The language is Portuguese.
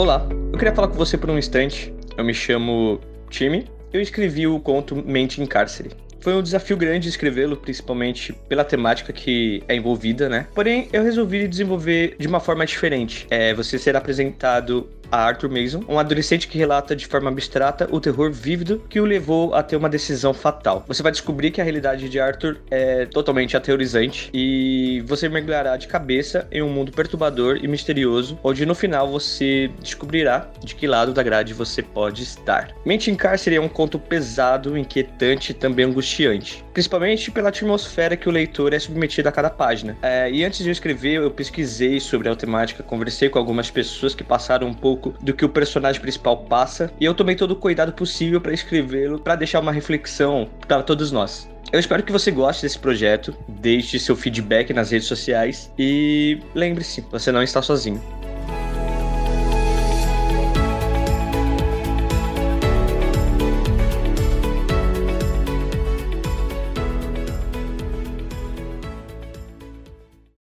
Olá, eu queria falar com você por um instante. Eu me chamo Time. Eu escrevi o conto Mente em Cárcere. Foi um desafio grande escrevê-lo, principalmente pela temática que é envolvida, né? Porém, eu resolvi desenvolver de uma forma diferente. É, você será apresentado a Arthur Mason, um adolescente que relata de forma abstrata o terror vívido que o levou a ter uma decisão fatal. Você vai descobrir que a realidade de Arthur é totalmente aterrorizante e você mergulhará de cabeça em um mundo perturbador e misterioso, onde no final você descobrirá de que lado da grade você pode estar. Mente em Cárcere é um conto pesado, inquietante e também angustiante, principalmente pela atmosfera que o leitor é submetido a cada página. É, e antes de eu escrever, eu pesquisei sobre a temática, conversei com algumas pessoas que passaram um pouco pouco do que o personagem principal passa, e eu tomei todo o cuidado possível para escrevê-lo, para deixar uma reflexão para todos nós. Eu espero que você goste desse projeto, deixe seu feedback nas redes sociais e lembre-se, você não está sozinho.